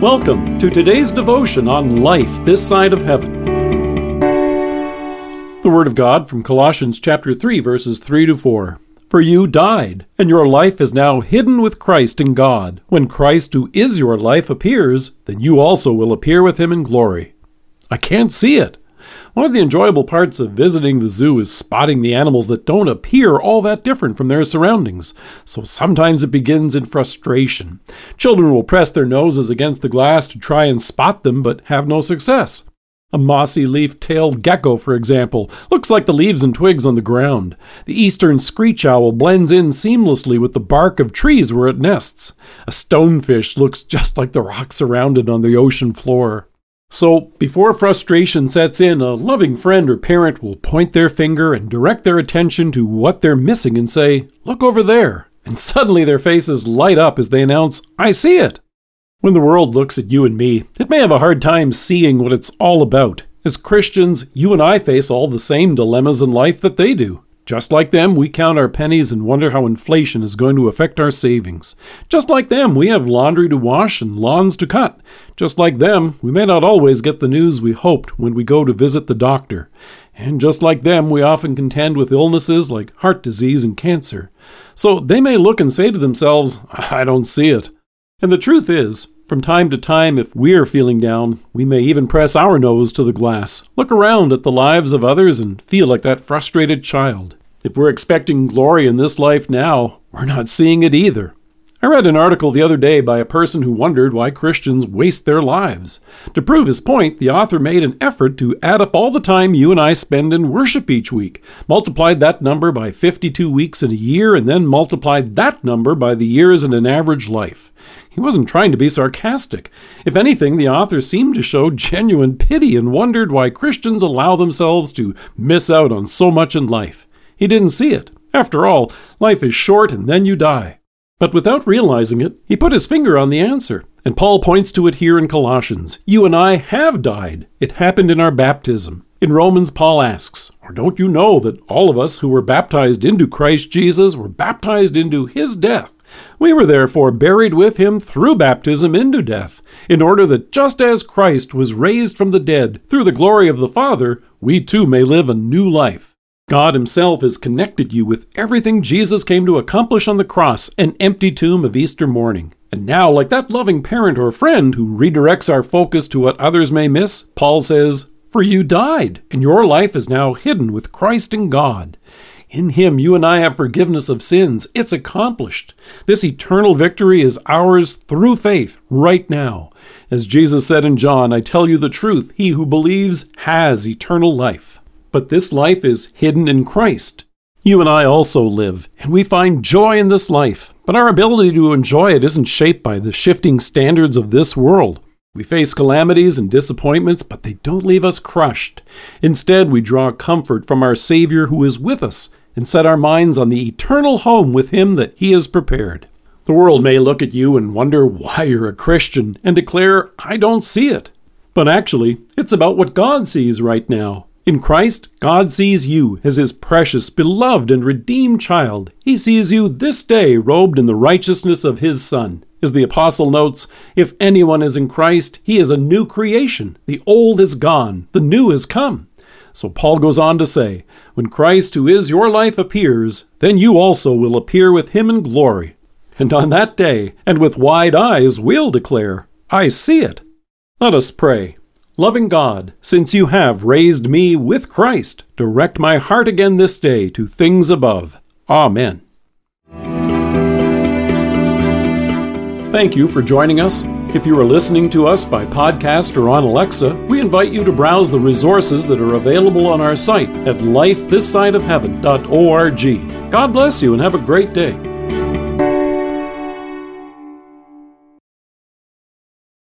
Welcome to today's devotion on life this side of heaven. The Word of God from Colossians chapter 3, verses 3 to 4. For you died, and your life is now hidden with Christ in God. When Christ, who is your life, appears, then you also will appear with him in glory. I can't see it. One of the enjoyable parts of visiting the zoo is spotting the animals that don't appear all that different from their surroundings, so sometimes it begins in frustration. Children will press their noses against the glass to try and spot them, but have no success. A mossy leaf tailed gecko, for example, looks like the leaves and twigs on the ground. The eastern screech owl blends in seamlessly with the bark of trees where it nests. A stonefish looks just like the rocks around it on the ocean floor. So, before frustration sets in, a loving friend or parent will point their finger and direct their attention to what they're missing and say, Look over there. And suddenly their faces light up as they announce, I see it. When the world looks at you and me, it may have a hard time seeing what it's all about. As Christians, you and I face all the same dilemmas in life that they do. Just like them, we count our pennies and wonder how inflation is going to affect our savings. Just like them, we have laundry to wash and lawns to cut. Just like them, we may not always get the news we hoped when we go to visit the doctor. And just like them, we often contend with illnesses like heart disease and cancer. So they may look and say to themselves, I don't see it. And the truth is, from time to time, if we're feeling down, we may even press our nose to the glass, look around at the lives of others, and feel like that frustrated child. If we're expecting glory in this life now, we're not seeing it either. I read an article the other day by a person who wondered why Christians waste their lives. To prove his point, the author made an effort to add up all the time you and I spend in worship each week, multiplied that number by 52 weeks in a year, and then multiplied that number by the years in an average life. He wasn't trying to be sarcastic. If anything, the author seemed to show genuine pity and wondered why Christians allow themselves to miss out on so much in life. He didn't see it. After all, life is short and then you die. But without realizing it, he put his finger on the answer. And Paul points to it here in Colossians. You and I have died. It happened in our baptism. In Romans, Paul asks, Or don't you know that all of us who were baptized into Christ Jesus were baptized into his death? We were therefore buried with him through baptism into death, in order that just as Christ was raised from the dead through the glory of the Father, we too may live a new life. God Himself has connected you with everything Jesus came to accomplish on the cross, an empty tomb of Easter morning. And now, like that loving parent or friend who redirects our focus to what others may miss, Paul says, For you died, and your life is now hidden with Christ in God. In Him, you and I have forgiveness of sins. It's accomplished. This eternal victory is ours through faith right now. As Jesus said in John, I tell you the truth, he who believes has eternal life. But this life is hidden in Christ. You and I also live, and we find joy in this life, but our ability to enjoy it isn't shaped by the shifting standards of this world. We face calamities and disappointments, but they don't leave us crushed. Instead, we draw comfort from our Savior who is with us and set our minds on the eternal home with Him that He has prepared. The world may look at you and wonder why you're a Christian and declare, I don't see it. But actually, it's about what God sees right now. In Christ, God sees you as His precious, beloved, and redeemed child. He sees you this day robed in the righteousness of His Son. As the Apostle notes, if anyone is in Christ, he is a new creation. The old is gone, the new has come. So Paul goes on to say, When Christ, who is your life, appears, then you also will appear with him in glory. And on that day, and with wide eyes, we'll declare, I see it. Let us pray. Loving God, since you have raised me with Christ, direct my heart again this day to things above. Amen. Thank you for joining us. If you are listening to us by podcast or on Alexa, we invite you to browse the resources that are available on our site at lifethissideofheaven.org. God bless you and have a great day.